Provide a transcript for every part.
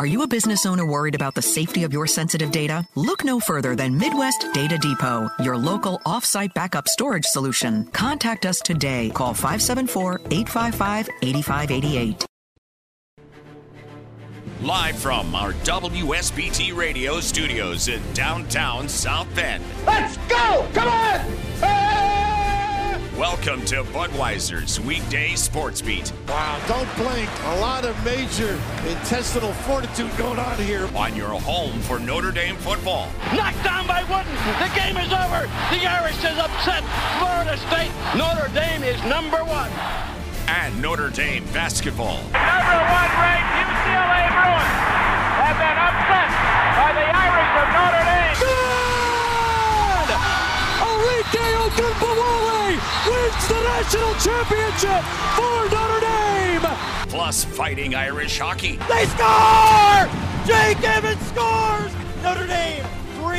Are you a business owner worried about the safety of your sensitive data? Look no further than Midwest Data Depot, your local off-site backup storage solution. Contact us today. Call 574-855-8588. Live from our WSBT radio studios in downtown South Bend. Let's go! Come on! Welcome to Budweiser's weekday sports beat. Wow, don't blink. A lot of major intestinal fortitude going on here. On your home for Notre Dame football. Knocked down by Wooden. The game is over. The Irish is upset. Florida State. Notre Dame is number one. And Notre Dame basketball. Number one ranked UCLA Bruins have been upset by the Irish of Notre Dame. Good! Arike wins the national championship for Notre Dame. Plus fighting Irish hockey. They score! Jake Evans scores! Notre Dame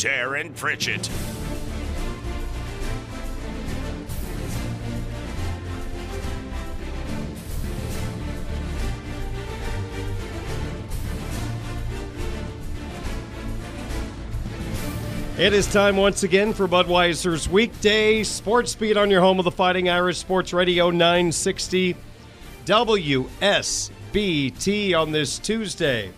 Darin Pritchett. It is time once again for Budweiser's weekday sports beat on your home of the Fighting Irish Sports Radio 960 WSBT on this Tuesday,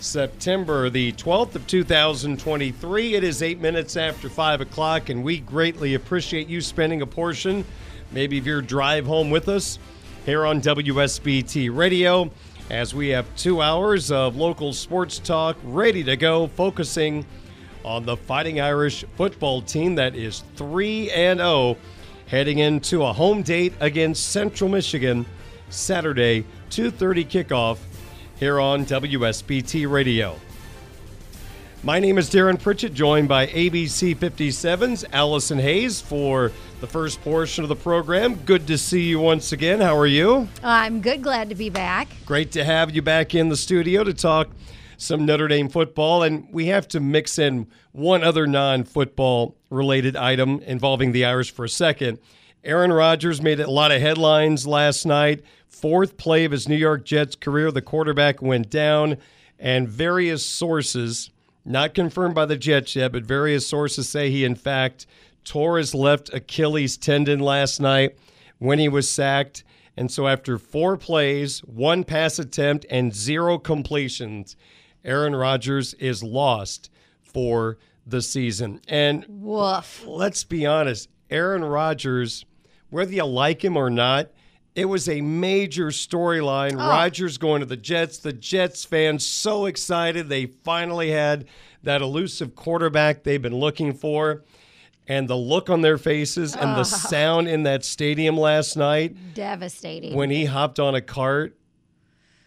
September the 12th of 2023. It is eight minutes after five o'clock, and we greatly appreciate you spending a portion, maybe of your drive home with us here on WSBT Radio, as we have two hours of local sports talk ready to go, focusing on the Fighting Irish football team that is 3 and 0 heading into a home date against Central Michigan Saturday 2:30 kickoff here on WSBT Radio. My name is Darin Pritchett, joined by ABC 57's Allison Hayes for the first portion of the program. Good to see you once again. How are you? I'm good. Glad to be back. Great to have you back in the studio to talk some Notre Dame football. And we have to mix in one other non football related item involving the Irish for a second. Aaron Rodgers made a lot of headlines last night. Fourth play of his New York Jets career, the quarterback went down, and various sources, not confirmed by the Jets yet, but various sources say he, in fact, tore his left Achilles tendon last night when he was sacked. And so, after four plays, one pass attempt, and zero completions, Aaron Rodgers is lost for the season. And Woof. let's be honest, Aaron Rodgers, whether you like him or not, it was a major storyline. Oh. Rodgers going to the Jets, the Jets fans so excited. They finally had that elusive quarterback they've been looking for. And the look on their faces and the sound in that stadium last night Devastating. when he hopped on a cart.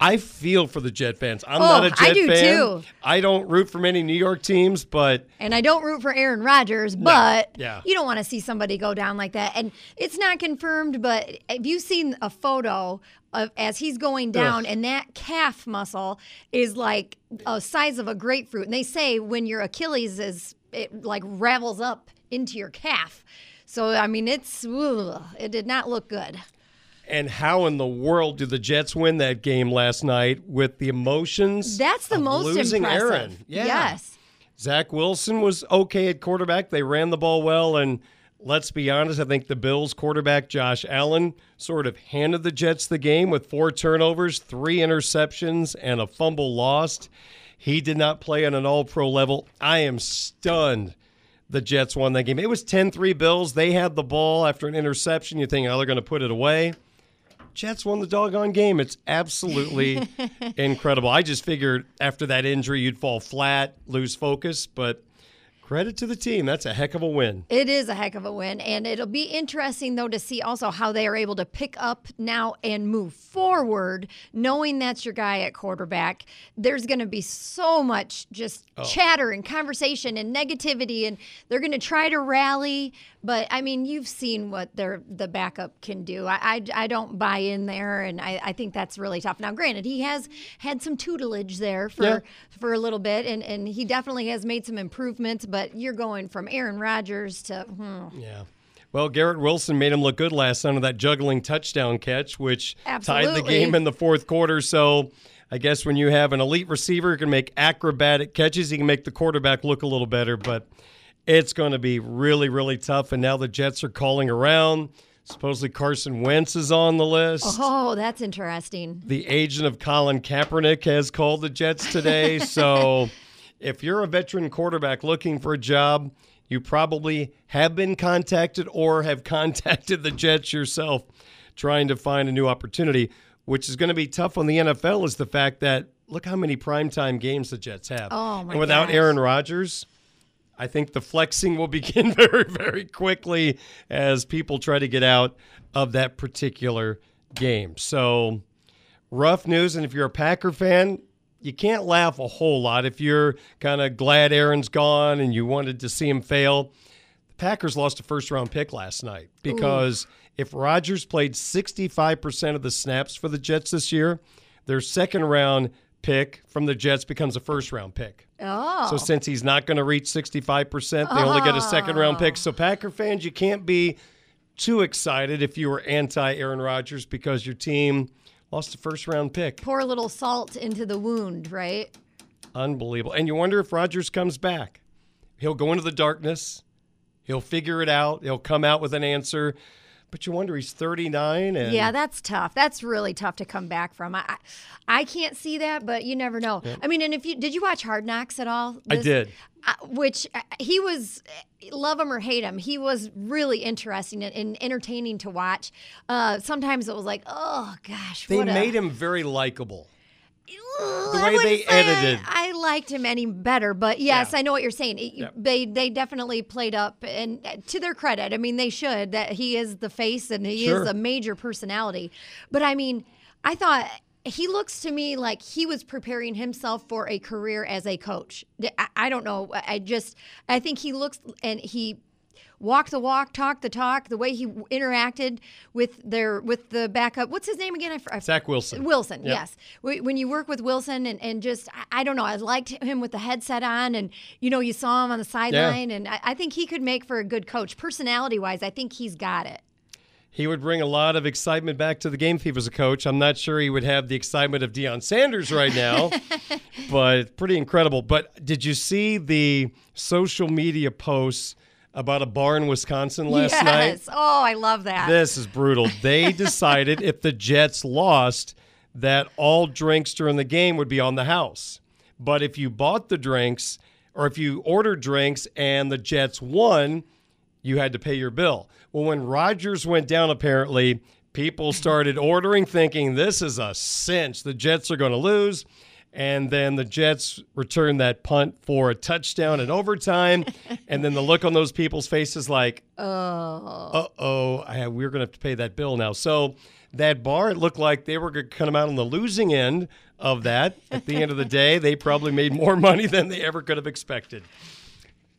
I feel for the Jet fans. I'm Oh, not a Jet I do fan. too. I don't root for many New York teams, but and I don't root for Aaron Rodgers, but yeah. you don't want to see somebody go down like that. And it's not confirmed, but have you seen a photo of as he's going down and that calf muscle is like a size of a grapefruit? And they say when your Achilles is it like ravels up into your calf. So I mean, it's ugh, it did not look good. And how in the world do the Jets win that game last night with the emotions? That's the most losing impressive. Aaron? Yeah. Yes. Zach Wilson was okay at quarterback. They ran the ball well, and let's be honest, I think the Bills quarterback Josh Allen sort of handed the Jets the game with four turnovers, three interceptions, and a fumble lost. He did not play on an all pro level. I am stunned the Jets won that game. It was 10 3 Bills. They had the ball after an interception. You think, oh, they're going to put it away. Jets won the doggone game. It's absolutely incredible. I just figured after that injury, you'd fall flat, lose focus, but Credit to the team. That's a heck of a win. It is a heck of a win. And it'll be interesting, though, to see also how they are able to pick up now and move forward, knowing that's your guy at quarterback. There's going to be so much just Oh. chatter and conversation and negativity, and they're going to try to rally. But I mean, you've seen what their the backup can do. I, I, I don't buy in there, and I, I think that's really tough. Now, granted, he has had some tutelage there for Yeah. for a little bit, and, and he definitely has made some improvements. But you're going from Aaron Rodgers to hmm, Yeah. Well, Garrett Wilson made him look good last night on that juggling touchdown catch, which tied the game in the fourth quarter. So I guess when you have an elite receiver who can make acrobatic catches, he can make the quarterback look a little better. But it's going to be really, really tough. And now the Jets are calling around. Supposedly Carson Wentz is on the list. Oh, that's interesting. The agent of Colin Kaepernick has called the Jets today. so if you're a veteran quarterback looking for a job, you probably have been contacted or have contacted the Jets yourself trying to find a new opportunity, which is going to be tough on the NFL is the fact that look how many primetime games the Jets have. Oh, my and without gosh. Aaron Rodgers, I think the flexing will begin very, very quickly as people try to get out of that particular game. So, rough news. And if you're a Packer fan, you can't laugh a whole lot. If you're kind of glad Aaron's gone and you wanted to see him fail, the Packers lost a first round pick last night because if Rodgers played 65% of the snaps for the Jets this year, their second round pick from the Jets becomes a first round pick. Oh, So since he's not going to reach 65%, they only get a second round pick. So Packer fans, you can't be too excited if you were anti Aaron Rodgers because your team lost a first round pick. pour a little salt into the wound, right? Unbelievable. And you wonder if Rodgers comes back. He'll go into the darkness. He'll figure it out. He'll come out with an answer. But you wonder he's 39 and Yeah, that's tough. That's really tough to come back from. I, I, I can't see that, but you never know. I mean, and if you did you watch Hard Knocks at all? I did. uh, which uh, he was love him or hate him he was really interesting and, and entertaining to watch uh, sometimes it was like oh gosh They what a- made him very likable. The I way they say I- edited. I, liked him any better, but yes, Yeah. I know what you're saying. It- Yep. They they definitely played up, and uh, to their credit, I mean they should that he is the face and he Sure. is a major personality. But I mean, I thought he looks to me like he was preparing himself for a career as a coach. I, I don't know. I just I think he looks and he walk the walk, talk the talk. The way he interacted with their with the backup. What's his name again? I, Zach Wilson. Wilson, Yep. yes. Wh- When you work with Wilson and, and just, I- I don't know, I liked him with the headset on and, you know, you saw him on the sideline. And I, I think he could make for a good coach. Personality wise, I think he's got it. He would bring a lot of excitement back to the game if he was a coach. I'm not sure he would have the excitement of Deion Sanders right now, but pretty incredible. But did you see the social media posts about a bar in Wisconsin last yes. night? Oh, I love that. This is brutal. They decided if the Jets lost, that all drinks during the game would be on the house. But if you bought the drinks or if you ordered drinks and the Jets won, you had to pay your bill. Well, when Rodgers went down, apparently, people started ordering, thinking this is a cinch. The Jets are going to lose. And then the Jets returned that punt for a touchdown in overtime. and then the look on those people's faces like, oh uh oh, we're going to have to pay that bill now. So that bar, it looked like they were going to come out on the losing end of that. At the end of the day, they probably made more money than they ever could have expected.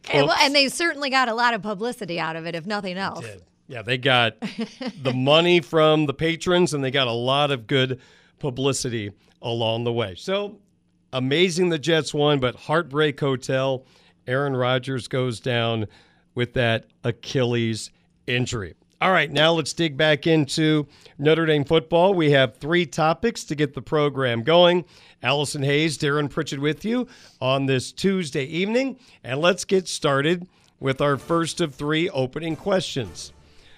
and, well, and they certainly got a lot of publicity out of it, if nothing else. Yeah, they got the money from the patrons and they got a lot of good publicity along the way. So amazing the Jets won, but Heartbreak Hotel, Aaron Rodgers goes down with that Achilles injury. All right, now let's dig back into Notre Dame football. We have three topics to get the program going. Allison Hayes, Darin Pritchett with you on this Tuesday evening. And let's get started with our first of three opening questions.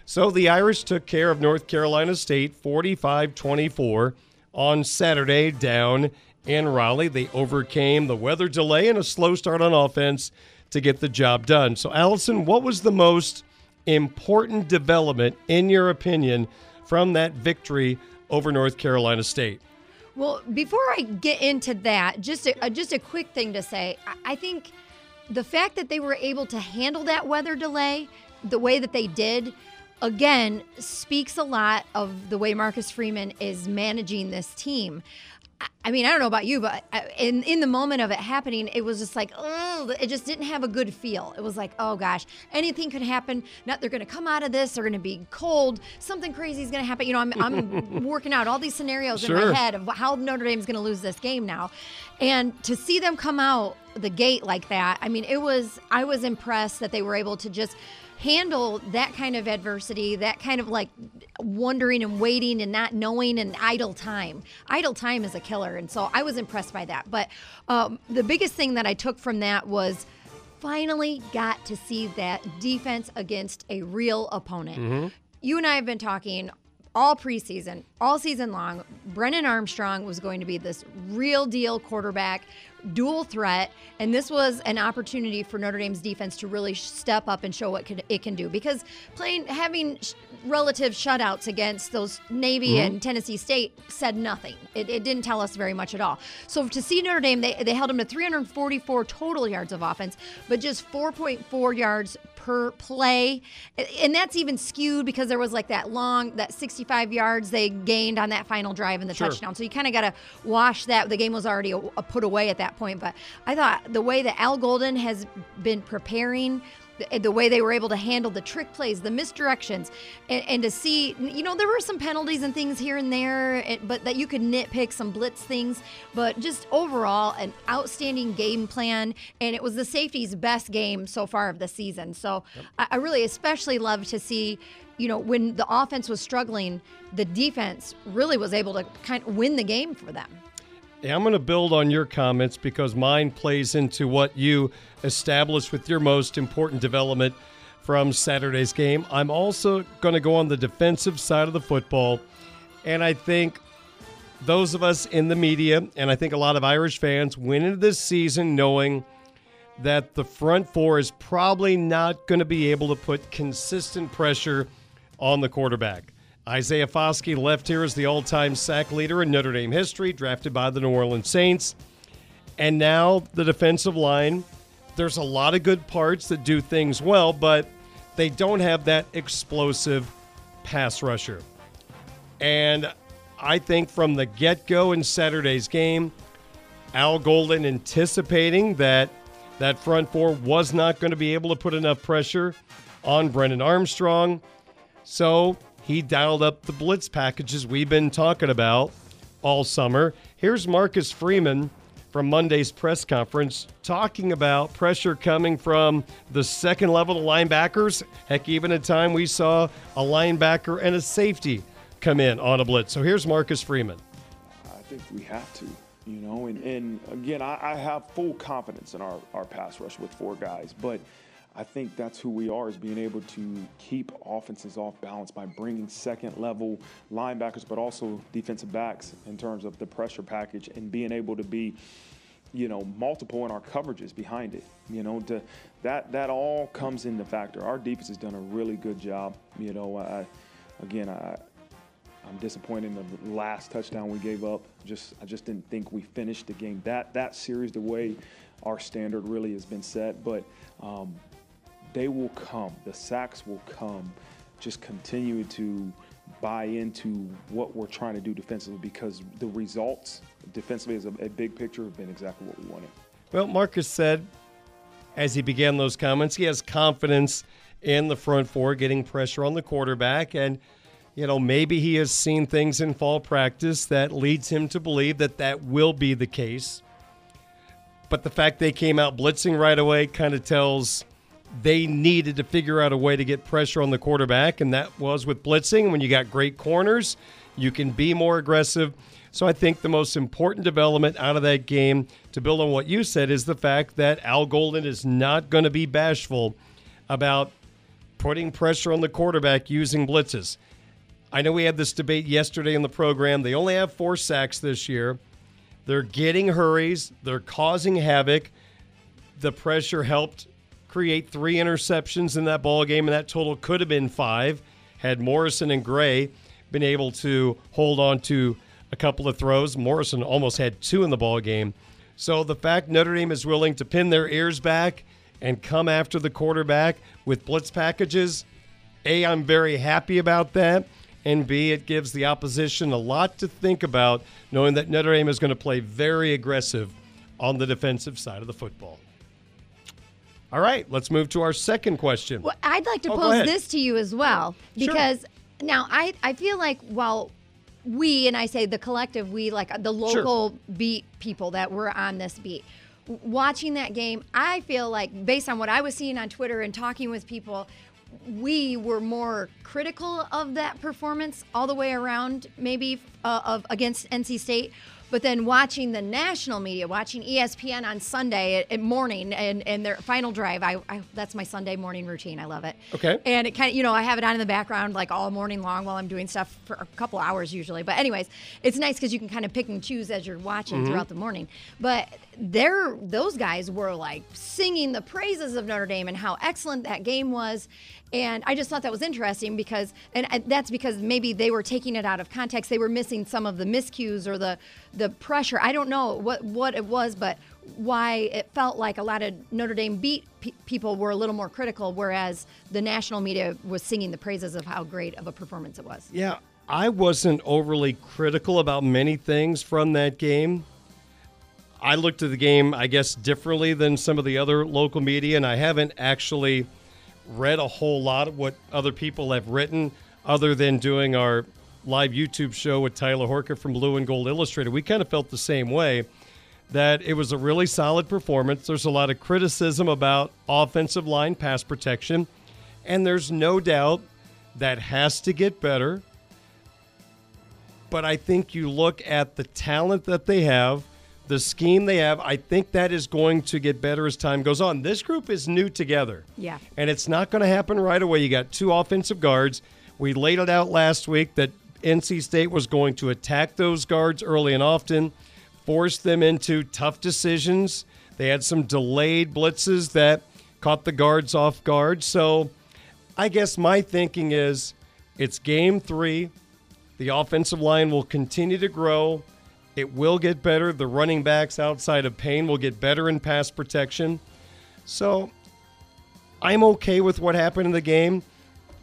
So the Irish took care of North Carolina State 45 24 on Saturday down in Raleigh. They overcame the weather delay and a slow start on offense to get the job done. So, Allison, what was the most important development, in your opinion, from that victory over North Carolina State? Well, before I get into that, just a, just a quick thing to say. I think the fact that they were able to handle that weather delay the way that they did, again, speaks a lot of the way Marcus Freeman is managing this team. I mean, I don't know about you, but in in the moment of it happening, it was just like, oh, it just didn't have a good feel. It was like, oh gosh, anything could happen. Not they're going to come out of this. They're going to be cold. Something crazy is going to happen. You know, I'm I'm working out all these scenarios Sure. in my head of how Notre Dame's going to lose this game now, and to see them come out the gate like that, I mean, it was I was impressed that they were able to just handle that kind of adversity, that kind of like wondering and waiting and not knowing and idle time. Idle time is a killer. And so I was impressed by that. But um, the biggest thing that I took from that was finally got to see that defense against a real opponent. You and I have been talking all preseason, all season long. Brennan Armstrong was going to be this real deal quarterback, dual threat, and this was an opportunity for Notre Dame's defense to really step up and show what could, it can do. Because playing, having sh- relative shutouts against those Navy mm-hmm. and Tennessee State said nothing. It, it didn't tell us very much at all. So to see Notre Dame, they, they held them to 344 total yards of offense, but just 4.4 yards per play. And that's even skewed because there was like that long, that 65 yards they gained on that final drive in the Sure. touchdown. So you kind of got to wash that. The game was already a, a put away at that point. But I thought the way that Al Golden has been preparing, the, the way they were able to handle the trick plays, the misdirections, and, and to see, you know, there were some penalties and things here and there, but that you could nitpick some blitz things. But just overall, an outstanding game plan. And it was the safety's best game so far of the season. So I, I really especially love to see you know, when the offense was struggling, the defense really was able to kind of win the game for them. I'm going to build on your comments because mine plays into what you established with your most important development from Saturday's game. I'm also going to go on the defensive side of the football. And I think those of us in the media, and I think a lot of Irish fans, went into this season knowing that the front four is probably not going to be able to put consistent pressure on the quarterback. Isaiah Foskey left here as the all time sack leader in Notre Dame history, drafted by the New Orleans Saints. And now the defensive line, there's a lot of good parts that do things well, but they don't have that explosive pass rusher. And I think from the get go in Saturday's game, Al Golden anticipating that that front four was not going to be able to put enough pressure on Brennan Armstrong. So he dialed up the blitz packages we've been talking about all summer. Here's Marcus Freeman from Monday's press conference talking about pressure coming from the second level of linebackers. Heck, even a time we saw a linebacker and a safety come in on a blitz. So here's Marcus Freeman. I think we have to, you know, and, and again, I, I have full confidence in our, our pass rush with four guys, but I think that's who we are is being able to keep offenses off balance by bringing second level linebackers, but also defensive backs in terms of the pressure package and being able to be, you know, multiple in our coverages behind it. You know, to that that all comes into factor. Our defense has done a really good job. You know, I, again, I, I'm disappointed in the last touchdown we gave up. Just I just didn't think we finished the game that that series the way our standard really has been set. But um, they will come. The sacks will come. Just continue to buy into what we're trying to do defensively because the results defensively as a, a big picture have been exactly what we wanted. Well, Marcus said as he began those comments, he has confidence in the front four getting pressure on the quarterback. And, you know, maybe he has seen things in fall practice that leads him to believe that that will be the case. But the fact they came out blitzing right away kind of tells they needed to figure out a way to get pressure on the quarterback, and that was with blitzing. When you got great corners, you can be more aggressive. So I think the most important development out of that game, to build on what you said, is the fact that Al Golden is not going to be bashful about putting pressure on the quarterback using blitzes. I know we had this debate yesterday in the program. They only have four sacks this year. They're getting hurries, they're causing havoc. The pressure helped create three interceptions in that ball game, and that total could have been five had Morrison and Gray been able to hold on to a couple of throws. Morrison almost had two in the ball game. So the fact Notre Dame is willing to pin their ears back and come after the quarterback with blitz packages, A, I'm very happy about that. And B, it gives the opposition a lot to think about, knowing that Notre Dame is going to play very aggressive on the defensive side of the football. All right, let's move to our second question. Well, I'd like to Oh, pose this to you as well Sure. because now I I feel like while we and I say the collective we like the local beat people that were on this beat watching that game I feel like based on what I was seeing on Twitter and talking with people we were more critical of that performance all the way around maybe uh, of against NC State but then watching the national media watching ESPN on Sunday at, at morning and, and their final drive I, I that's my Sunday morning routine I love it Okay. and it kind of, you know, I have it on in the background like all morning long while I'm doing stuff for a couple hours usually. But anyways, it's nice because you can kind of pick and choose as you're watching Mhm. throughout the morning. But they're those guys were like singing the praises of Notre Dame and how excellent that game was. And I just thought that was interesting because, and that's because maybe they were taking it out of context. They were missing some of the miscues or the the pressure. I don't know what what it was, but why it felt like a lot of Notre Dame beat pe- people were a little more critical, whereas the national media was singing the praises of how great of a performance it was. Yeah, I wasn't overly critical about many things from that game. I looked at the game, I guess, differently than some of the other local media, and I haven't actually read a whole lot of what other people have written other than doing our live YouTube show with Tyler Horka from Blue and Gold Illustrated. We kind of felt the same way that it was a really solid performance. There's a lot of criticism about offensive line pass protection, and there's no doubt that has to get better. But I think you look at the talent that they have, the scheme they have, I think that is going to get better as time goes on. This group is new together. Yeah. And it's not going to happen right away. You got two offensive guards. We laid it out last week that NC State was going to attack those guards early and often, force them into tough decisions. They had some delayed blitzes that caught the guards off guard. So I guess my thinking is it's game three. The offensive line will continue to grow. It will get better. The running backs outside of Payne will get better in pass protection. So I'm okay with what happened in the game.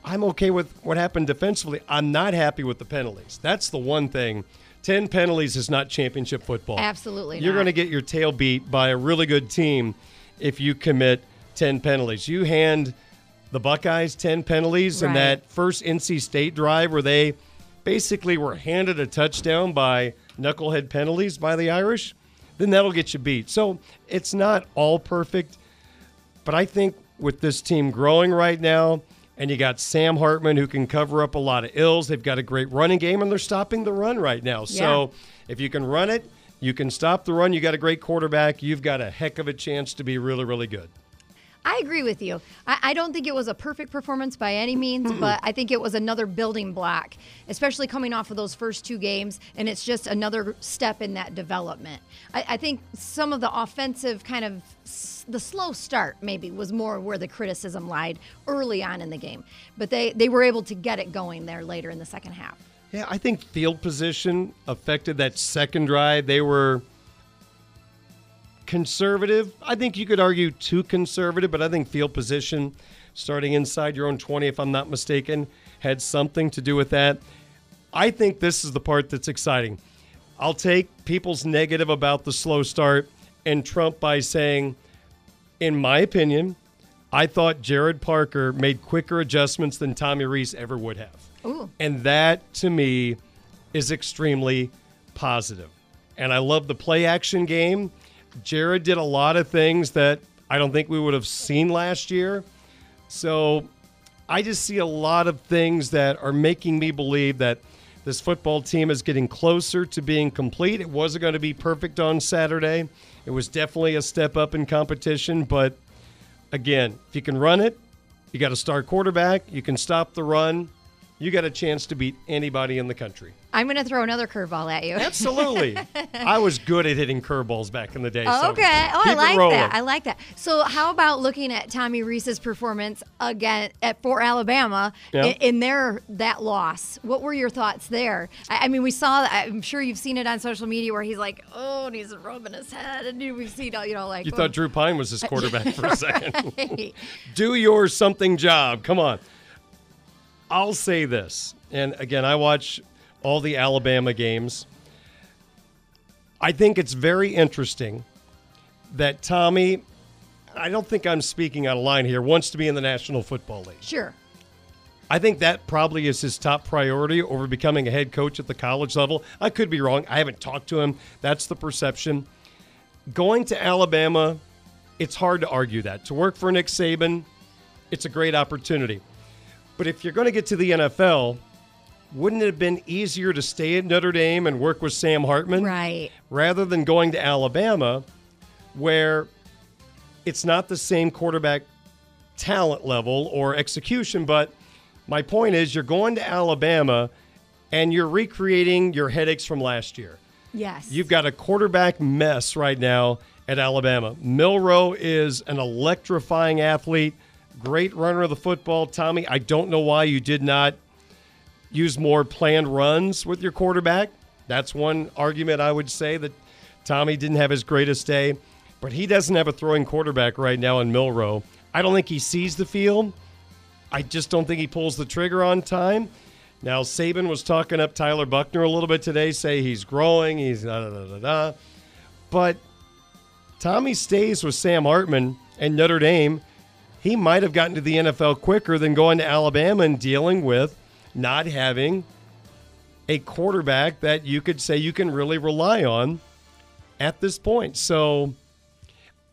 I'm okay with what happened defensively. I'm not happy with the penalties. That's the one thing. 10 penalties is not championship football. Absolutely You're going to get your tail beat by a really good team if you commit 10 penalties. You hand the Buckeyes 10 penalties in that first NC State drive where they basically were handed a touchdown by knucklehead penalties by the Irish, then that'll get you beat. So it's not all perfect. But I think with this team growing right now, and you got Sam Hartman who can cover up a lot of ills. They've got a great running game, and they're stopping the run right now. So if you can run it, you can stop the run. You got a great quarterback. You've got a heck of a chance to be really, really good. I agree with you. I, I don't think it was a perfect performance by any means, but I think it was another building block, especially coming off of those first two games. And it's just another step in that development. I, I think some of the offensive kind of s- the slow start maybe was more where the criticism lied early on in the game, but they they were able to get it going there later in the second half. Yeah, I think field position affected that second drive. They were conservative. I think you could argue too conservative, but I think field position, starting inside your own 20, if I'm not mistaken, had something to do with that. I think this is the part that's exciting. I'll take people's negative about the slow start and trump by saying, in my opinion, I thought Gerad Parker made quicker adjustments than Tommy Rees ever would have. Ooh. And that to me is extremely positive. And I love the play action game. Gerad did a lot of things that I don't think we would have seen last year. So I just see a lot of things that are making me believe that this football team is getting closer to being complete. It wasn't going to be perfect on Saturday. It was definitely a step up in competition, but again, if you can run it, you got a star quarterback, you can stop the run, you got a chance to beat anybody in the country. I'm going to throw another curveball at you. Absolutely. I was good at hitting curveballs back in the day. so okay. Oh, I like that. I like that. So, how about looking at Tommy Rees's performance again at for Alabama Yeah. in, in their that loss? What were your thoughts there? I, I mean, we saw. that I'm sure you've seen it on social media where he's like, "Oh," and he's rubbing his head, and we've seen, you know, like You oh. thought Drew Pyne was his quarterback for a second. Right. Do your something job. Come on. I'll say this. And again, I watch all the Alabama games. I think it's very interesting that Tommy, I don't think I'm speaking out of line here, wants to be in the National Football League. Sure. I think that probably is his top priority over becoming a head coach at the college level. I could be wrong. I haven't talked to him. That's the perception. Going to Alabama, it's hard to argue that. To work for Nick Saban, it's a great opportunity. But if you're going to get to the NFL, wouldn't it have been easier to stay at Notre Dame and work with Sam Hartman? Right. Rather than going to Alabama, where it's not the same quarterback talent level or execution, but my point is you're going to Alabama and you're recreating your headaches from last year. Yes. You've got a quarterback mess right now at Alabama. Milroe is an electrifying athlete, great runner of the football. Tommy, I don't know why you did not use more planned runs with your quarterback. That's one argument I would say that Tommy didn't have his greatest day, but he doesn't have a throwing quarterback right now in Milroe. I don't think he sees the field. I just don't think he pulls the trigger on time. Now Saban was talking up Tyler Buchner a little bit today, say he's growing, he's da da da da. But Tommy stays with Sam Hartman and Notre Dame. He might have gotten to the NFL quicker than going to Alabama and dealing with not having a quarterback that you could say you can really rely on at this point. So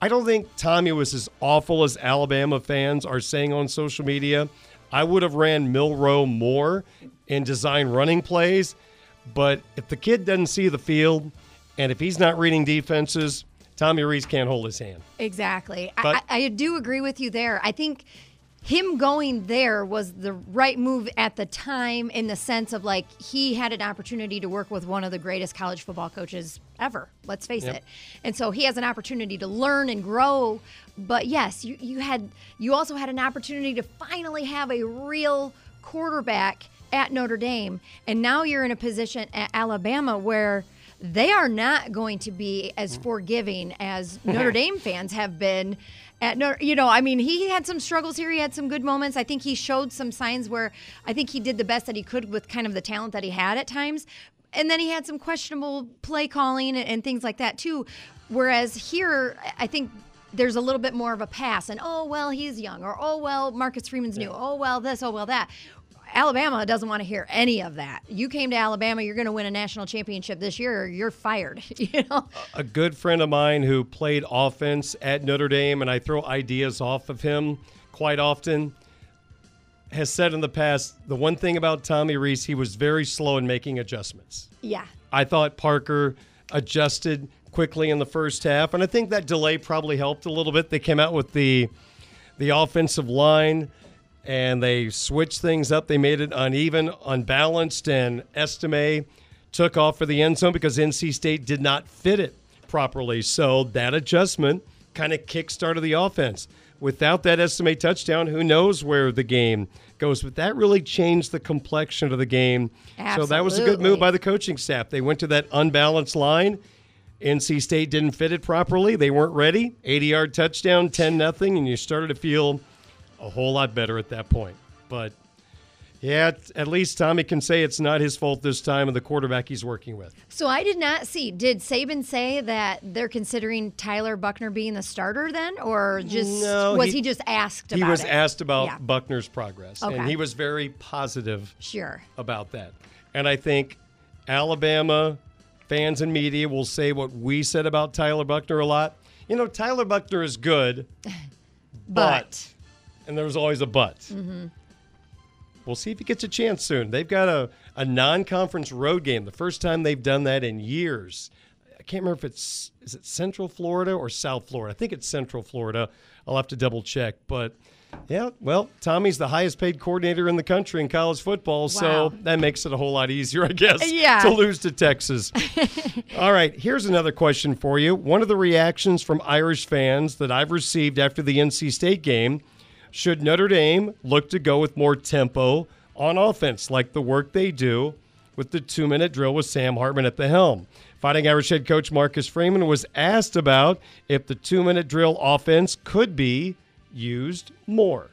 I don't think Tommy was as awful as Alabama fans are saying on social media. I would have ran Milroe more and design running plays. But if the kid doesn't see the field and if he's not reading defenses, Tommy Rees can't hold his hand. Exactly. But- I, I do agree with you there. I think him going there was the right move at the time in the sense of like he had an opportunity to work with one of the greatest college football coaches ever. Let's face Yep. it. And so he has an opportunity to learn and grow. But yes, you, you had you also had an opportunity to finally have a real quarterback at Notre Dame. And now you're in a position at Alabama where they are not going to be as mm. forgiving as Notre Dame fans have been at Notre, you know, I mean, he had some struggles here. He had some good moments. I think he showed some signs where I think he did the best that he could with kind of the talent that he had at times. And then he had some questionable play calling and, and things like that too. Whereas here, I think there's a little bit more of a pass and oh well he's young or oh well Marcus Freeman's new oh well this oh well that Alabama doesn't want to hear any of that. You came to Alabama, you're going to win a national championship this year, you're fired. You know, a good friend of mine who played offense at Notre Dame, and I throw ideas off of him quite often, has said in the past the one thing about Tommy Rees, he was very slow in making adjustments. yeah, I thought Parker adjusted quickly in the first half, and I think that delay probably helped a little bit. They came out with the the offensive line and they switched things up. They made it uneven, unbalanced, and Estime took off for the end zone because NC State did not fit it properly. So that adjustment kind of kick-started the offense. Without that Estime touchdown, who knows where the game goes? But that really changed the complexion of the game. Absolutely. So that was a good move by the coaching staff. They went to that unbalanced line. NC State didn't fit it properly. They weren't ready. 80 yard touchdown, 10 nothing, and you started to feel a whole lot better at that point. But yeah, at least Tommy can say it's not his fault this time and the quarterback he's working with. So I did not see. Did Saban say that they're considering Tyler Buchner being the starter then, or just No, was he, just asked about He was it? asked about Yeah. Buchner's progress, and he was very positive Sure. about that. And I think Alabama fans and media will say what we said about Tyler Buchner a lot. You know, Tyler Buchner is good, but, and there's always a but. Mhm. We'll see if he gets a chance soon. They've got a, a non conference road game, the first time they've done that in years. I can't remember if it's is it Central Florida or South Florida. I think it's Central Florida. I'll have to double check, but yeah, well, Tommy's the highest paid coordinator in the country in college football, so that makes it a whole lot easier, I guess, Yeah. to lose to Texas. All right, here's another question for you. One of the reactions from Irish fans that I've received after the NC State game should Notre Dame look to go with more tempo on offense, like the work they do with the two minute drill with Sam Hartman at the helm? Fighting Irish head coach Marcus Freeman was asked about if the two minute drill offense could be used more.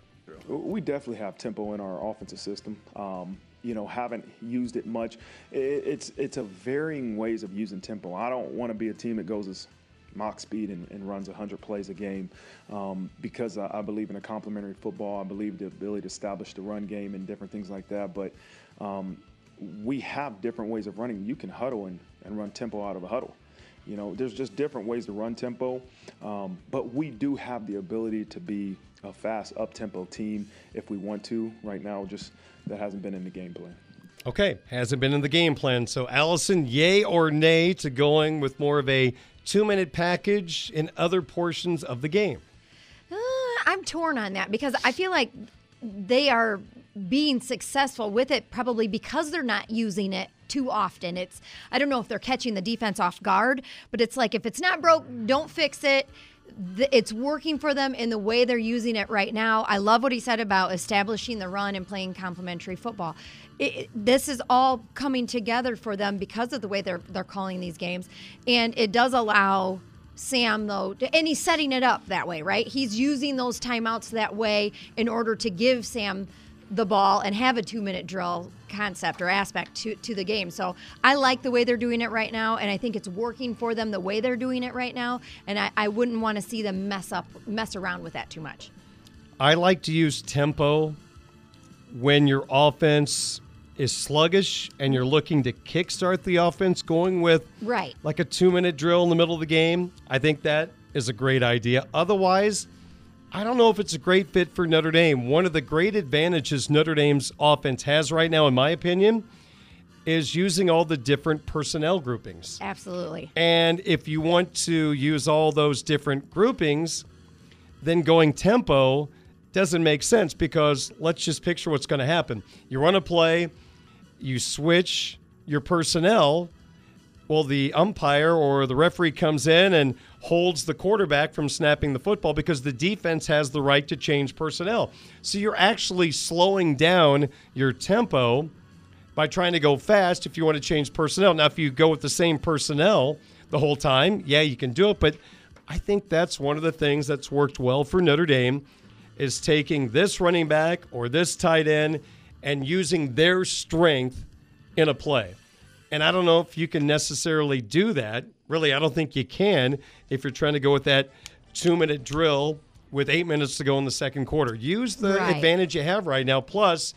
We definitely have tempo in our offensive system. Um, you know, haven't used it much. It's it's a varying ways of using tempo. I don't want to be a team that goes as mock speed and, and runs 100 plays a game um, because I, I believe in a complementary football. I believe the ability to establish the run game and different things like that. But um, we have different ways of running. You can huddle and, and run tempo out of a huddle. You know, there's just different ways to run tempo, um, but we do have the ability to be a fast up tempo team if we want to. Right now, just that hasn't been in the game plan. Okay, hasn't been in the game plan. So, Allison, yay or nay to going with more of a two minute package in other portions of the game? Uh, I'm torn on that because I feel like they are being successful with it probably because they're not using it too often. It's I don't know if they're catching the defense off guard, but it's like if it's not broke, don't fix it. Th- It's working for them in the way they're using it right now. I love what he said about establishing the run and playing complementary football. It, this is all coming together for them because of the way they're they're calling these games, and it does allow Sam though, and he's setting it up that way, right? He's using those timeouts that way in order to give Sam the ball and have a two minute drill concept or aspect to, to the game. So I like the way they're doing it right now, and I think it's working for them the way they're doing it right now. And I, I wouldn't want to see them mess up, mess around with that too much. I like to use tempo when your offense is sluggish and you're looking to kickstart the offense, going with Right. like a two minute drill in the middle of the game. I think that is a great idea. Otherwise, I don't know if it's a great fit for Notre Dame. One of the great advantages Notre Dame's offense has right now, in my opinion, is using all the different personnel groupings. Absolutely. And if you want to use all those different groupings, then going tempo doesn't make sense because let's just picture what's going to happen. You run a play, you switch your personnel. Well, the umpire or the referee comes in and holds the quarterback from snapping the football because the defense has the right to change personnel. So you're actually slowing down your tempo by trying to go fast if you want to change personnel. Now, if you go with the same personnel the whole time, yeah, you can do it. But I think that's one of the things that's worked well for Notre Dame is taking this running back or this tight end and using their strength in a play. And I don't know if you can necessarily do that. Really, I don't think you can if you're trying to go with that two minute drill with eight minutes to go in the second quarter. Use the Right. advantage you have right now. Plus,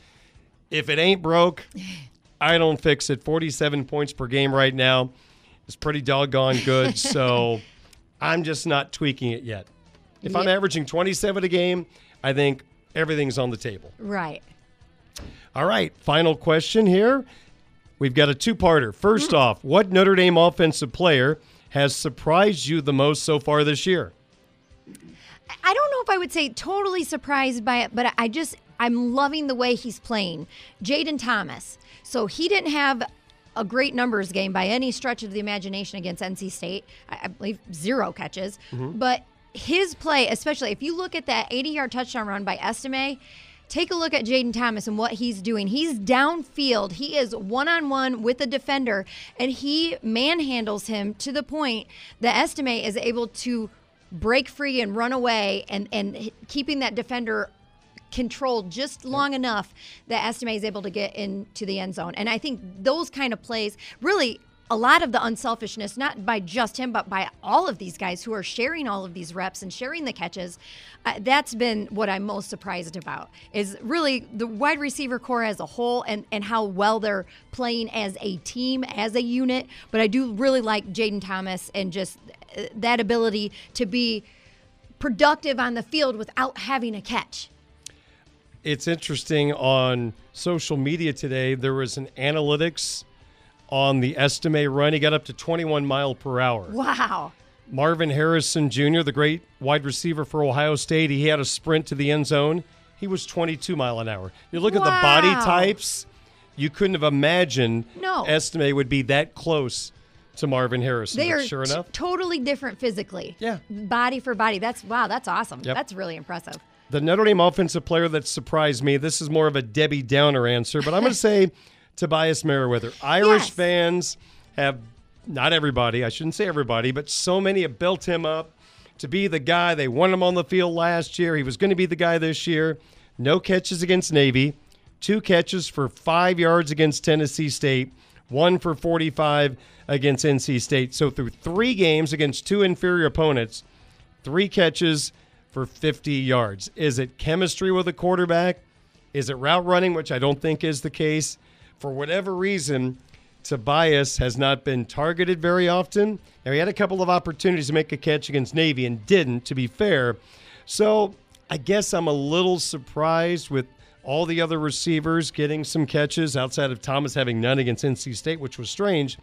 if it ain't broke, I don't fix it. 47 points per game right now is pretty doggone good. so I'm just not tweaking it yet. If I'm averaging 27 a game, I think everything's on the table. Right. All right, final question here. We've got a two parter. First hmm. off, what Notre Dame offensive player has surprised you the most so far this year? I don't know if I would say totally surprised by it, but I just I'm loving the way he's playing. Jayden Thomas. So he didn't have a great numbers game by any stretch of the imagination against NC State. I, I believe zero catches, mm-hmm. but his play, especially if you look at that 80 yard touchdown run by Estime. Take a look at Jayden Thomas and what he's doing. He's downfield. He is one on one with a defender, and he manhandles him to the point that Estime is able to break free and run away and, and keeping that defender controlled just long enough that Estime is able to get into the end zone. And I think those kind of plays really a lot of the unselfishness, not by just him, but by all of these guys who are sharing all of these reps and sharing the catches. Uh, that's been what I'm most surprised about is really the wide receiver corps as a whole and, and how well they're playing as a team, as a unit. But I do really like Jayden Thomas and just uh, that ability to be productive on the field without having a catch. It's interesting on social media today. There was an analytics on the Estime run. He got up to 21 mile per hour. Wow. Marvin Harrison Jr., the great wide receiver for Ohio State, he had a sprint to the end zone. He was 22 mile an hour. You look at the body types, you couldn't have imagined No. Estime would be that close to Marvin Harrison. They are sure t- enough. totally different physically. Yeah. Body for body. That's wow, that's awesome. Yep. That's really impressive. The Notre Dame offensive player that surprised me, this is more of a Debbie Downer answer, but I'm going to say Tobias Merriweather. Irish Yes. fans have, not everybody, I shouldn't say everybody, but so many have built him up to be the guy. They wanted him on the field last year. He was going to be the guy this year. No catches against Navy, two catches for five yards against Tennessee State, one for 45 against NC State. So through three games against two inferior opponents, three catches for 50 yards. Is it chemistry with a quarterback? Is it route running, which I don't think is the case? For whatever reason, Tobias has not been targeted very often. Now, he had a couple of opportunities to make a catch against Navy and didn't, to be fair. So I guess I'm a little surprised with all the other receivers getting some catches outside of Thomas having none against NC State, which was strange.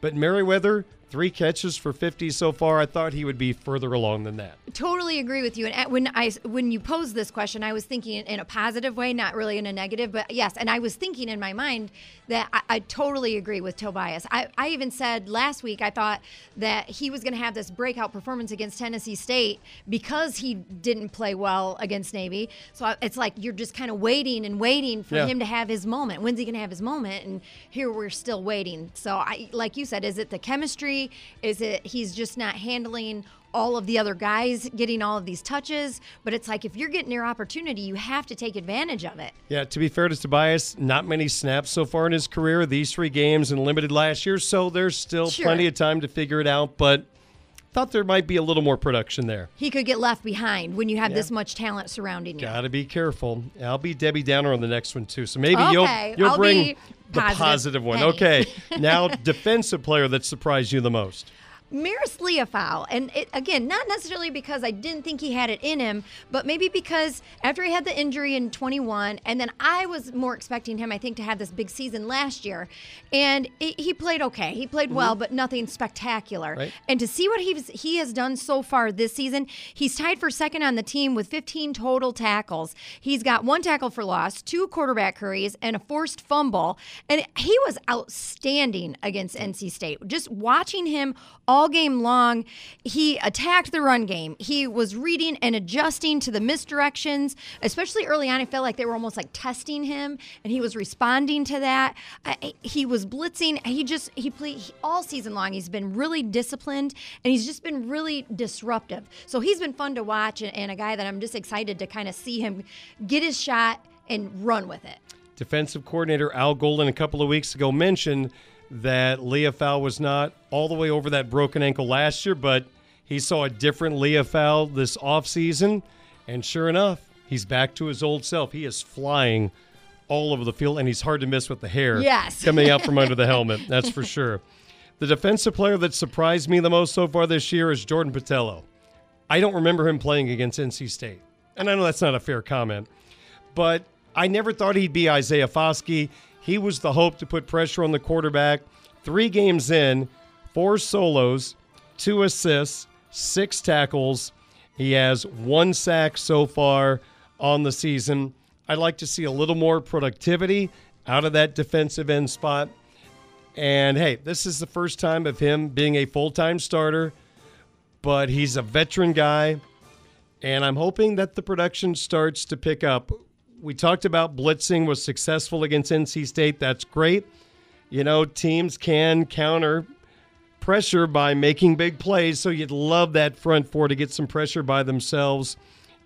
But Merriweather, three catches for 50 so far. I thought he would be further along than that. Totally agree with you. And when I when you posed this question, I was thinking in a positive way, not really in a negative. But yes, and I was thinking in my mind that I, I totally agree with Tobias. I, I even said last week I thought that he was going to have this breakout performance against Tennessee State because he didn't play well against Navy. So I- it's like you're just kind of waiting and waiting for Yeah. him to have his moment. When's he going to have his moment? And here we're still waiting. So I like you said, is it the chemistry? Is it he's just not handling all of the other guys getting all of these touches? But it's like if you're getting your opportunity, you have to take advantage of it. Yeah, to be fair to Tobias, not many snaps so far in his career. These three games and limited last year, so there's still Sure. plenty of time to figure it out. But thought there might be a little more production there. He could get left behind when you have this much talent surrounding you. Got to be careful. I'll be Debbie Downer on the next one too. So maybe Okay, you'll you'll I'll bring the positive positive one. Okay. now, defensive player that surprised you the most. Marist Liufau, and it, again, not necessarily because I didn't think he had it in him, but maybe because after he had the injury in 21, and then I was more expecting him, I think, to have this big season last year, and it, he played okay. He played mm-hmm. well, but nothing spectacular. Right. And to see what he's he has done so far this season, he's tied for second on the team with 15 total tackles. He's got one tackle for loss, two quarterback hurries, and a forced fumble. And he was outstanding against NC State. Just watching him all game long, he attacked the run game. He was reading and adjusting to the misdirections, especially early on. I felt like they were almost like testing him, and he was responding to that. I, he was blitzing. He just he played all season long. He's been really disciplined, and he's just been really disruptive. So he's been fun to watch, and, and a guy that I'm just excited to kind of see him get his shot and run with it. Defensive coordinator Al Golden a couple of weeks ago mentioned that Liufau was not all the way over that broken ankle last year, but he saw a different Liufau this offseason. And sure enough, he's back to his old self. He is flying all over the field, and he's hard to miss with the hair Yes. coming out from under the helmet. That's for sure. The defensive player that surprised me the most so far this year is Jordan Botelho. I don't remember him playing against NC State. And I know that's not a fair comment, but I never thought he'd be Isaiah Foskey. He was the hope to put pressure on the quarterback. Three games in, four solos, two assists, six tackles. He has one sack so far on the season. I'd like to see a little more productivity out of that defensive end spot. And hey, this is the first time of him being a full time starter, but he's a veteran guy. And I'm hoping that the production starts to pick up. We talked about blitzing was successful against NC State. That's great. You know, teams can counter pressure by making big plays, so you'd love that front four to get some pressure by themselves.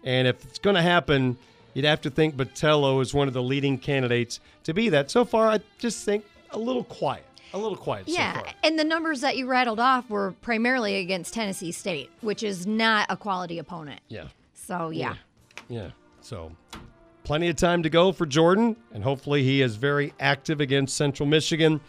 And if it's going to happen, you'd have to think Botelho is one of the leading candidates to be that. So far, I just think a little quiet. A little quiet Yeah, so far. and the numbers that you rattled off were primarily against Tennessee State, which is not a quality opponent. Yeah. So yeah. Yeah. So plenty of time to go for Jordan, and hopefully he is very active against Central Michigan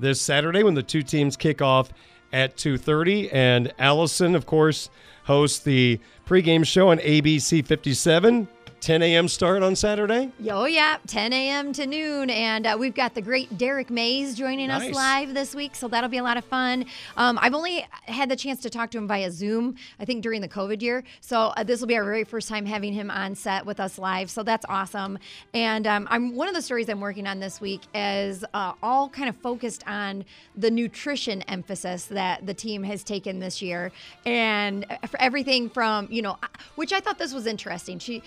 this Saturday when the two teams kick off at 2:30. And Allison, of course, hosts the pregame show on ABC 57. 10 a.m. start on Saturday? Oh, yeah, 10 a.m. to noon. And uh, we've got the great Derrick Mayes joining Nice. us live this week. So that'll be a lot of fun. Um, I've only had the chance to talk to him via Zoom, I think during the COVID year. So uh, this will be our very first time having him on set with us live. So that's awesome. And um, I'm one of the stories I'm working on this week is uh, all kind of focused on the nutrition emphasis that the team has taken this year. And uh, for everything from, you know, which I thought this was interesting. She,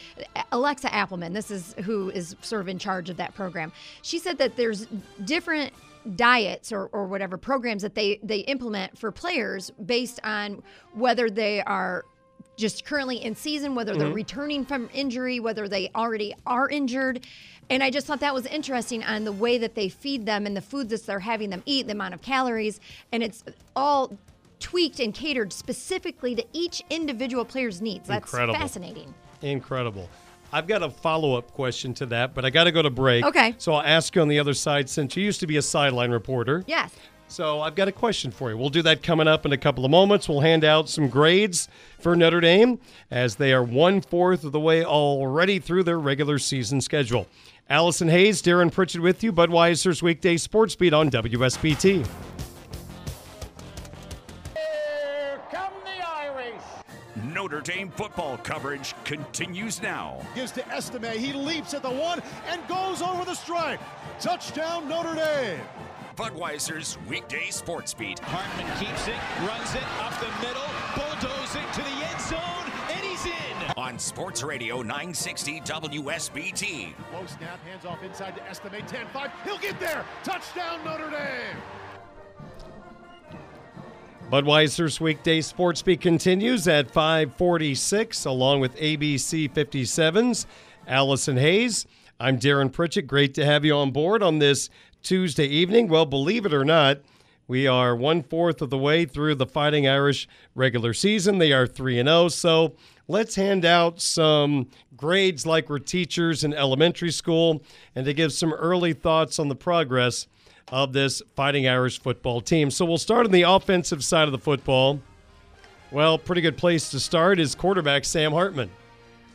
Alexa Appleman, this is who is sort of in charge of that program. She said that there's different diets or, or whatever programs that they they implement for players based on whether they are just currently in season, whether they're Mhm. returning from injury, whether they already are injured. And I just thought that was interesting on the way that they feed them and the foods that they're having them eat, the amount of calories, and it's all tweaked and catered specifically to each individual player's needs. That's Incredible. fascinating. Incredible. I've got a follow up question to that, but I got to go to break. Okay. So I'll ask you on the other side since you used to be a sideline reporter. Yes. So I've got a question for you. We'll do that coming up in a couple of moments. We'll hand out some grades for Notre Dame as they are one fourth of the way already through their regular season schedule. Allison Hayes, Darin Pritchett with you, Budweiser's weekday sports beat on WSBT. Notre Dame football coverage continues now. Gives to Estime. He leaps at the one and goes over the stripe. Touchdown, Notre Dame. Budweiser's weekday sports beat. Hartman keeps it, runs it up the middle, bulldozing to the end zone, and he's in. On Sports Radio 960 WSBT. Low snap, hands off inside to Estime. 10 5. He'll get there. Touchdown, Notre Dame. Budweiser's weekday sports beat continues at 546 along with ABC 57's Allison Hayes. I'm Darin Pritchett. Great to have you on board on this Tuesday evening. Well, believe it or not, we are one fourth of the way through the Fighting Irish regular season. They are 3 and 0. So let's hand out some grades like we're teachers in elementary school and to give some early thoughts on the progress of this Fighting Irish football team. So we'll start on the offensive side of the football. Well, pretty good place to start is quarterback Sam Hartman.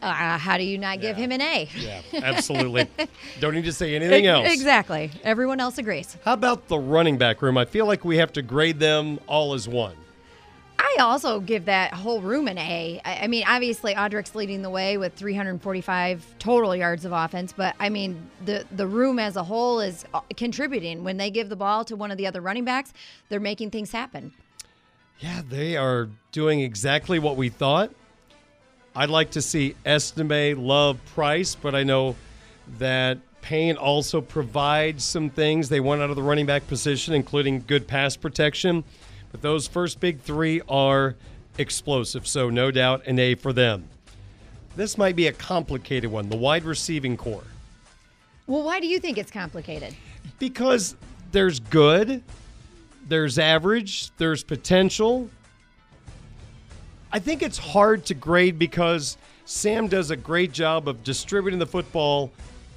Uh, how do you not give him an A? Yeah, absolutely. Don't need to say anything else. Exactly. Everyone else agrees. How about the running back room? I feel like we have to grade them all as one. I also give that whole room an A. I mean, obviously, Audric's leading the way with 345 total yards of offense, but I mean, the the room as a whole is uh, contributing. When they give the ball to one of the other running backs, they're making things happen. Yeah, they are doing exactly what we thought. I'd like to see Estime, Love, Price, but I know that Payne also provides some things they want out of the running back position, including good pass protection. But those first big three are explosive, so no doubt an A for them. This might be a complicated one the wide receiving corps. Well, why do you think it's complicated? Because there's good, there's average, there's potential. I think it's hard to grade because Sam does a great job of distributing the football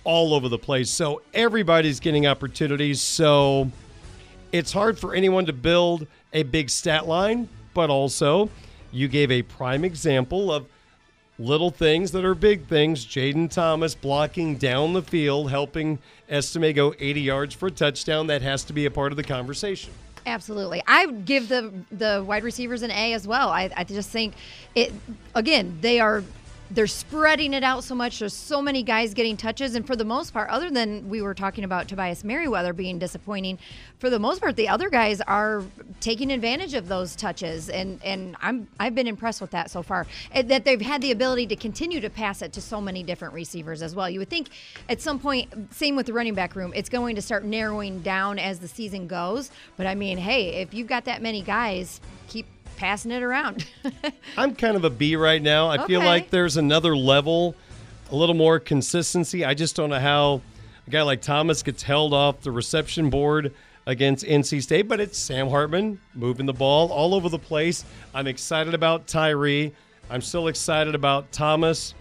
all over the place. So everybody's getting opportunities. So it's hard for anyone to build a big stat line, but also you gave a prime example of little things that are big things. Jayden Thomas blocking down the field, helping Estime go 80 yards for a touchdown. That has to be a part of the conversation. Absolutely. I give the the wide receivers an A as well. I, I just think it again, they are they're spreading it out so much. There's so many guys getting touches, and for the most part, other than we were talking about Tobias Merriweather being disappointing, for the most part, the other guys are taking advantage of those touches, and and I'm I've been impressed with that so far. And that they've had the ability to continue to pass it to so many different receivers as well. You would think at some point, same with the running back room, it's going to start narrowing down as the season goes. But I mean, hey, if you've got that many guys, passing it around. I'm kind of a B right now. I feel like there's another level, a little more consistency. I just don't know how a guy like Thomas gets held off the reception board against NC State, but it's Sam Hartman moving the ball all over the place. I'm excited about Tyree. I'm still excited about Thomas.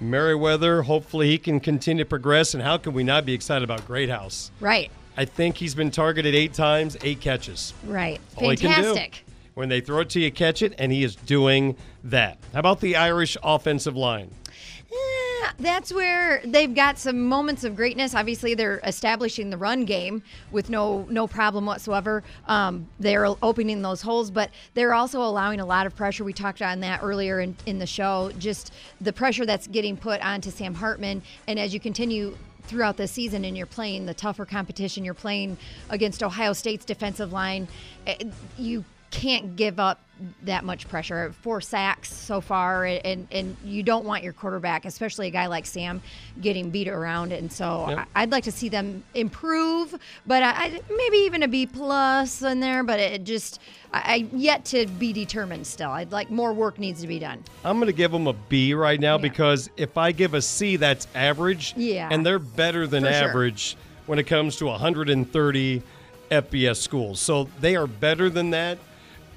Merriweather, hopefully he can continue to progress. And how can we not be excited about Greathouse? right. I think he's been targeted eight times, eight catches. Right. All he can do. Fantastic. When they throw it to you, catch it, and he is doing that. How about the Irish offensive line? Eh, that's where they've got some moments of greatness. Obviously, they're establishing the run game with no no problem whatsoever. Um, they're opening those holes, but they're also allowing a lot of pressure. We talked on that earlier in, in the show. Just the pressure that's getting put onto Sam Hartman, and as you continue throughout the season and you're playing the tougher competition, you're playing against Ohio State's defensive line, eh, you can't give up that much pressure. Four sacks so far, and and you don't want your quarterback, especially a guy like Sam, getting beat around. And so yep. I, would like to see them improve, but I, maybe even a B plus in there. But it just I yet to be determined. Still, I'd like more work needs to be done. I'm going to give them a B right now yeah. because if I give a C, that's average. Yeah, and they're better than For average sure. when it comes to 130 FBS schools. So they are better than that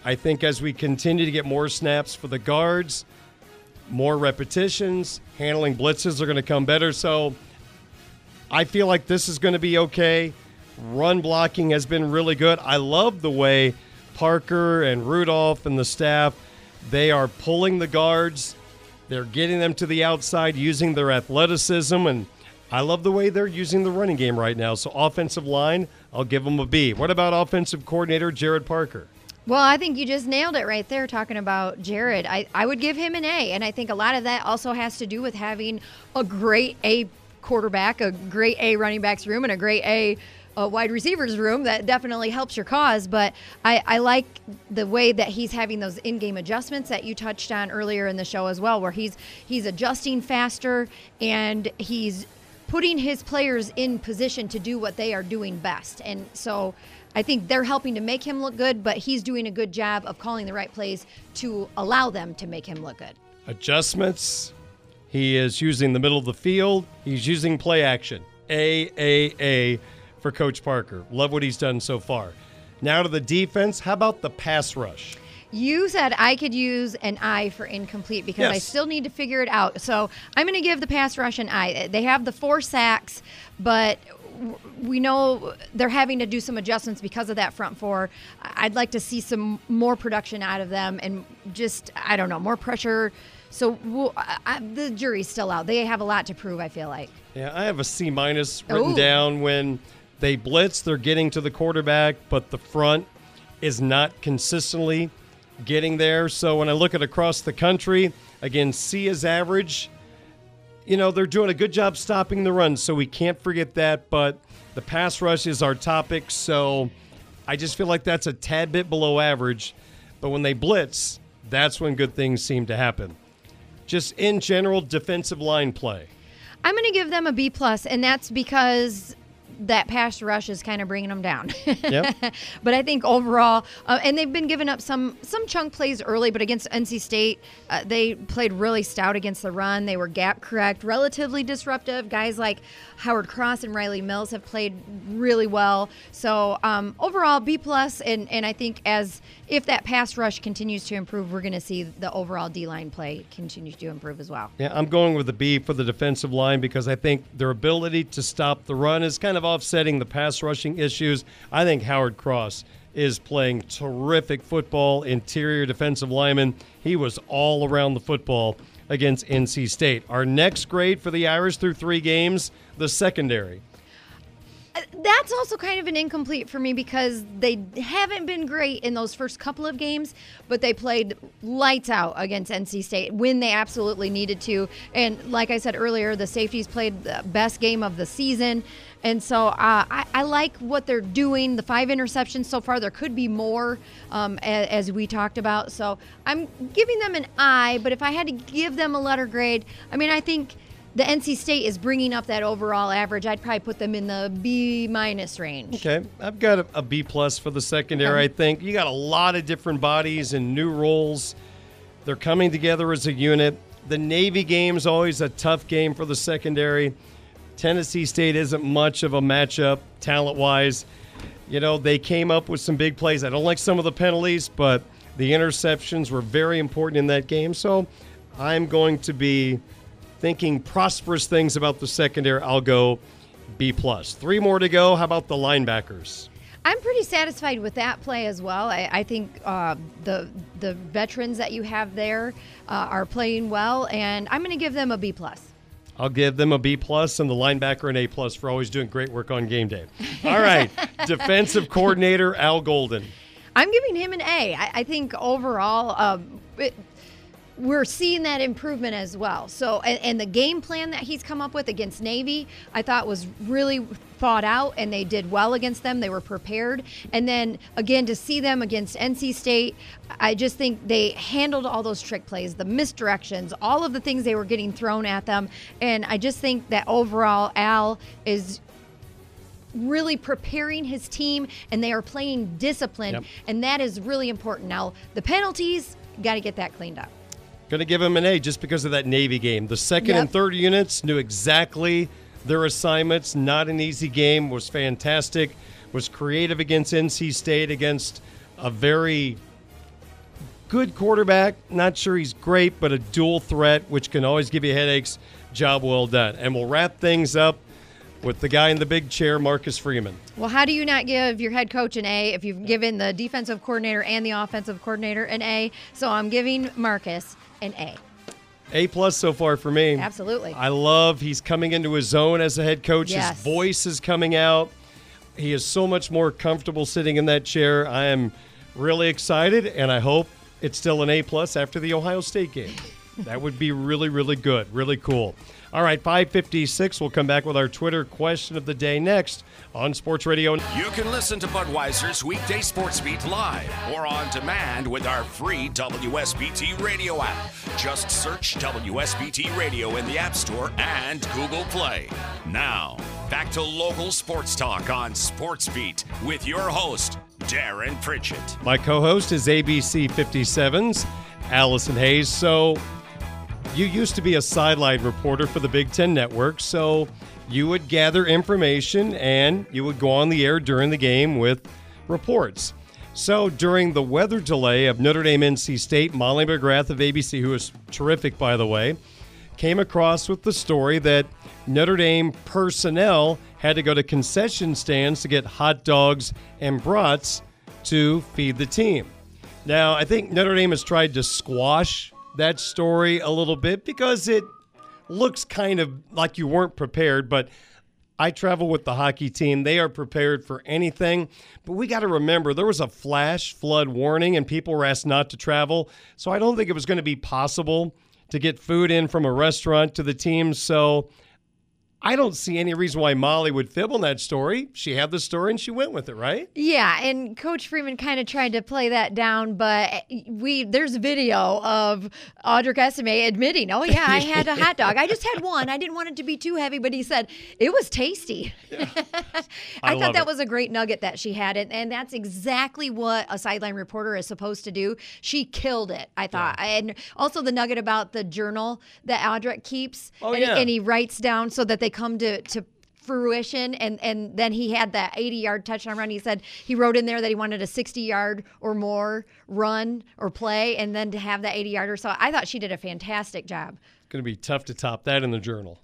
I think as we continue to get more snaps for the guards, more repetitions, handling blitzes are going to come better. So I feel like this is going to be okay. Run blocking has been really good. I love the way Parker and Rudolph and the staff they are pulling the guards. They're getting them to the outside using their athleticism and I love the way they're using the running game right now. So offensive line, I'll give them a B. What about offensive coordinator Gerad Parker? Well, I think you just nailed it right there talking about Gerad. I, I would give him an A. And I think a lot of that also has to do with having a great A quarterback, a great A running backs room, and a great A a wide receivers room that definitely helps your cause. But I, I like the way that he's having those in-game adjustments that you touched on earlier in the show as well, where he's he's adjusting faster and he's putting his players in position to do what they are doing best. And so I think they're helping to make him look good, but he's doing a good job of calling the right plays to allow them to make him look good. Adjustments. He is using the middle of the field. He's using play action. A, A, A for Coach Parker. Love what he's done so far. Now to the defense. How about the pass rush? You said I could use an I for incomplete because yes. I still need to figure it out. So I'm going to give the pass rush an I. They have the four sacks, but we know they're having to do some adjustments because of that front four. I'd like to see some more production out of them and just, I don't know, more pressure. So we'll, I, the jury's still out. They have a lot to prove, I feel like. Yeah, I have a C minus written Ooh. down when they blitz, they're getting to the quarterback, but the front is not consistently getting there. So when I look at across the country, again, C is average you know, they're doing a good job stopping the run, so we can't forget that. But the pass rush is our topic, so I just feel like that's a tad bit below average. But when they blitz, that's when good things seem to happen. Just in general, defensive line play. I'm going to give them a B plus, and that's because that pass rush is kind of bringing them down. Yep. but I think overall, uh, and they've been giving up some some chunk plays early, but against NC State, uh, they played really stout against the run. They were gap correct, relatively disruptive. Guys like Howard Cross and Riley Mills have played really well. So um, overall, B plus, and and I think as if that pass rush continues to improve, we're going to see the overall D line play continue to improve as well. Yeah, I'm going with the B for the defensive line because I think their ability to stop the run is kind of offsetting the pass rushing issues. I think Howard Cross is playing terrific football, interior defensive lineman. He was all around the football against NC State. Our next grade for the Irish through three games, the secondary. That's also kind of an incomplete for me because they haven't been great in those first couple of games, but they played lights out against NC State when they absolutely needed to. And like I said earlier, the safeties played the best game of the season. And so uh, I, I, like what they're doing. The five interceptions so far, there could be more, um, as, as, we talked about. So I'm giving them an I, but if I had to give them a letter grade, I mean, I think the NC State is bringing up that overall average. I'd probably put them in the B minus range. Okay, I've got a, a B plus for the secondary. Okay. I think you got a lot of different bodies and new roles. They're coming together as a unit. The Navy game is always a tough game for the secondary. Tennessee State isn't much of a matchup talent wise. You know, they came up with some big plays. I don't like some of the penalties, but the interceptions were very important in that game. So I'm going to be thinking prosperous things about the secondary, I'll go B plus. Three more to go. How about the linebackers? I'm pretty satisfied with that play as well. I, I think uh, the the veterans that you have there uh, are playing well, and I'm going to give them a B plus. I'll give them a B plus and the linebacker an A plus for always doing great work on game day. All right, defensive coordinator Al Golden. I'm giving him an A. I, I think overall, um, it, we're seeing that improvement as well. So, and, and, the game plan that he's come up with against Navy, I thought was really thought out, and they did well against them. They were prepared. And then again, to see them against NC State, I just think they handled all those trick plays, the misdirections, all of the things they were getting thrown at them. And I just think that overall, Al is really preparing his team and they are playing discipline yep. and that is really important now the penalties got to get that cleaned up Going to give him an A just because of that Navy game. The second yep. and third units knew exactly their assignments. Not an easy game. Was fantastic. Was creative against NC State against a very good quarterback. Not sure he's great, but a dual threat, which can always give you headaches. Job well done. And we'll wrap things up with the guy in the big chair, Marcus Freeman. Well, how do you not give your head coach an A if you've given the defensive coordinator and the offensive coordinator an A? So I'm giving Marcus an A. A plus so far for me. Absolutely. I love he's coming into his zone as a head coach. Yes. His voice is coming out. He is so much more comfortable sitting in that chair. I am really excited, and I hope it's still an A plus after the Ohio State game. that would be really, really good, really cool. All right, 556. We'll come back with our Twitter question of the day next on Sports Radio. You can listen to Budweiser's weekday sports beat live or on demand with our free WSBT radio app. Just search WSBT Radio in the App Store and Google Play. Now, back to local sports talk on Sports Beat with your host, Darin Pritchett. My co host is ABC 57's Allison Hayes. So, you used to be a sideline reporter for the Big Ten Network, so you would gather information and you would go on the air during the game with reports. So during the weather delay of Notre Dame NC State, Molly McGrath of ABC, who is terrific by the way, came across with the story that Notre Dame personnel had to go to concession stands to get hot dogs and brats to feed the team. Now, I think Notre Dame has tried to squash that story a little bit because it looks kind of like you weren't prepared, but I travel with the hockey team. They are prepared for anything. But we got to remember there was a flash flood warning and people were asked not to travel. So I don't think it was going to be possible to get food in from a restaurant to the team. So I don't see any reason why Molly would fib on that story. She had the story and she went with it, right? Yeah, and Coach Freeman kind of tried to play that down, but we there's video of Audric Estime admitting, "Oh yeah, I had a hot dog. I just had one. I didn't want it to be too heavy, but he said it was tasty." Yeah. I, I thought that it. was a great nugget that she had, and, and that's exactly what a sideline reporter is supposed to do. She killed it, I thought, yeah. and also the nugget about the journal that Audric keeps, oh, and, yeah. and he writes down so that they come to to fruition. And and then he had that 80 yard touchdown run. He said he wrote in there that he wanted a 60 yard or more run or play and then to have that 80 yarder so i thought she did a fantastic job. It's going to be tough to top that in the journal.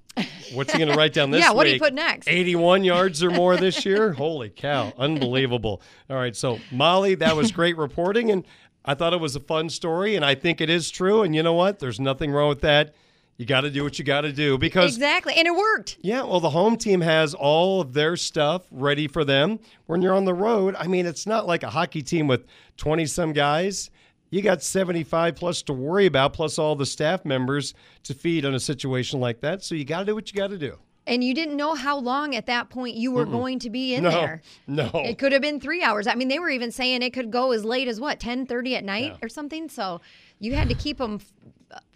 What's he going to write down this yeah what week? do you put next? 81 yards or more this year? Holy cow. Unbelievable. All right so molly that was great reporting and i thought it was a fun story and i think it is true and you know what? There's nothing wrong with that you got to do what you got to do because exactly, and it worked. Yeah, well, the home team has all of their stuff ready for them. When you're on the road, I mean, it's not like a hockey team with 20 some guys. You got 75 plus to worry about, plus all the staff members to feed on a situation like that. So you got to do what you got to do. And you didn't know how long at that point you were Mm-mm. going to be in no, there. No. It could have been three hours. I mean, they were even saying it could go as late as what, 10 30 at night yeah. or something. So you had to keep them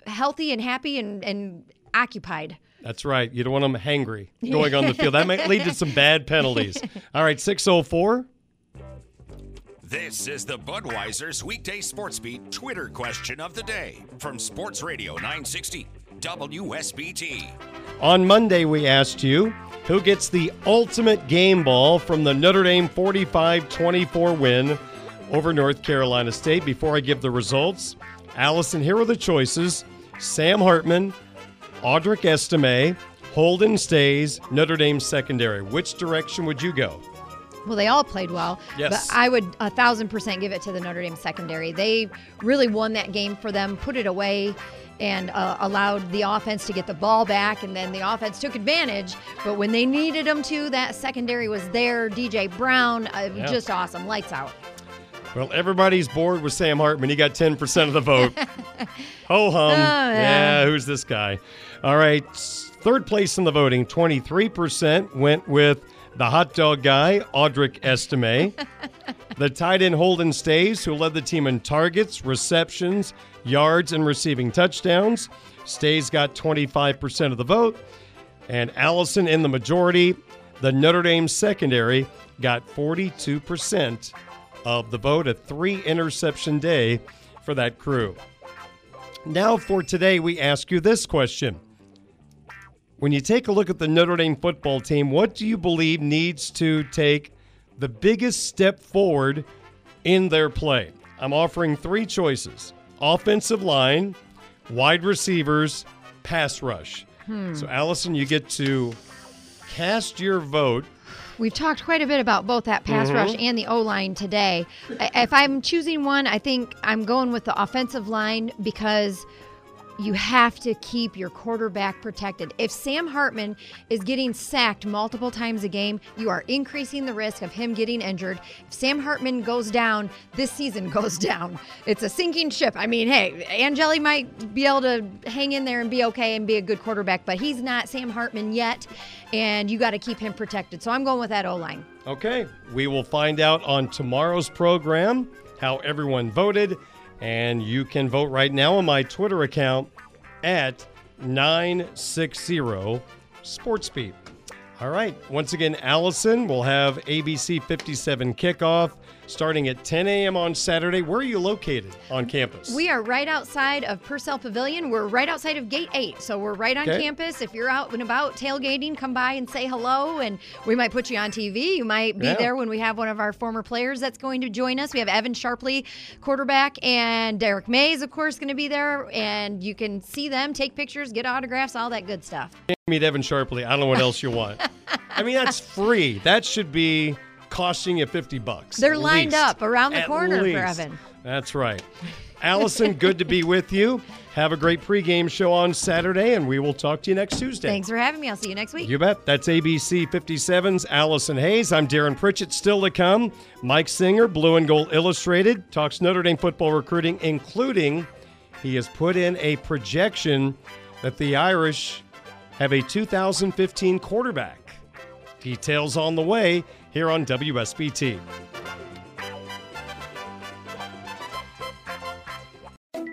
healthy and happy and, and occupied. That's right. You don't want them hangry going on the field. That might lead to some bad penalties. All right, 604. This is the Budweiser's weekday sports beat Twitter question of the day from Sports Radio 960 WSBT. On Monday, we asked you who gets the ultimate game ball from the Notre Dame 45 24 win over North Carolina State. Before I give the results, Allison, here are the choices Sam Hartman, Audric Estime, Holden Staes, Notre Dame secondary. Which direction would you go? Well, they all played well, yes. but I would a thousand percent give it to the Notre Dame secondary. They really won that game for them, put it away and uh, allowed the offense to get the ball back, and then the offense took advantage. But when they needed them to, that secondary was there. DJ Brown, uh, Yeah. just awesome, lights out. Well, everybody's bored with Sam Hartman. He got 10% of the vote. Ho hum. Oh, yeah. yeah, who's this guy? All right. Third place in the voting, 23% went with the hot dog guy, Audric Estime. the tight end Holden Staes, who led the team in targets, receptions, yards, and receiving touchdowns. Staes got 25% of the vote. And Allison in the majority. The Notre Dame secondary got 42% of the vote, a three interception day for that crew. Now, for today, we ask you this question. When you take a look at the Notre Dame football team, what do you believe needs to take the biggest step forward in their play? I'm offering three choices offensive line, wide receivers, pass rush. Hmm. So, Allison, you get to cast your vote. We've talked quite a bit about both that pass Mhm. rush and the O line today. If I'm choosing one, I think I'm going with the offensive line because you have to keep your quarterback protected. If Sam Hartman is getting sacked multiple times a game, you are increasing the risk of him getting injured. If Sam Hartman goes down, this season goes down. It's a sinking ship. I mean, hey, Angeli might be able to hang in there and be okay and be a good quarterback, but he's not Sam Hartman yet, and you got to keep him protected. So I'm going with that O line. Okay, we will find out on tomorrow's program how everyone voted, and you can vote right now on my Twitter account at 960 SportsBeat. All right, once again, Allison will have ABC 57 kickoff starting at 10 a.m. on Saturday. Where are you located on campus? We are right outside of Purcell Pavilion. We're right outside of Gate 8. So we're right on Okay. campus. If you're out and about tailgating, come by and say hello. And we might put you on TV. You might be Yeah. there when we have one of our former players that's going to join us. We have Evan Sharpley, quarterback, and Derrick Mayes, of course, going to be there. And you can see them, take pictures, get autographs, all that good stuff. meet Evan Sharpley. I don't know what else you want. I mean, that's free. That should be costing you 50 bucks. They're lined least. up around the At corner for. Evan. That's right. Allison, good to be with you. Have a great pregame show on Saturday, and we will talk to you next Tuesday. Thanks for having me. I'll see you next week. You bet. That's ABC 57's Allison Hayes. I'm Darin Pritchett. Still to come, Mike Singer, Blue and Gold Illustrated, talks Notre Dame football recruiting, including he has put in a projection that the Irish have a 2015 quarterback. Details on the way here on WSBT.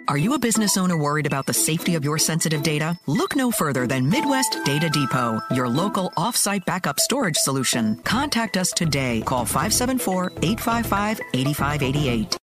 Are you a business owner worried about the safety of your sensitive data? Look no further than Midwest Data Depot, your local offsite backup storage solution. Contact us today. Call 574 855 8588.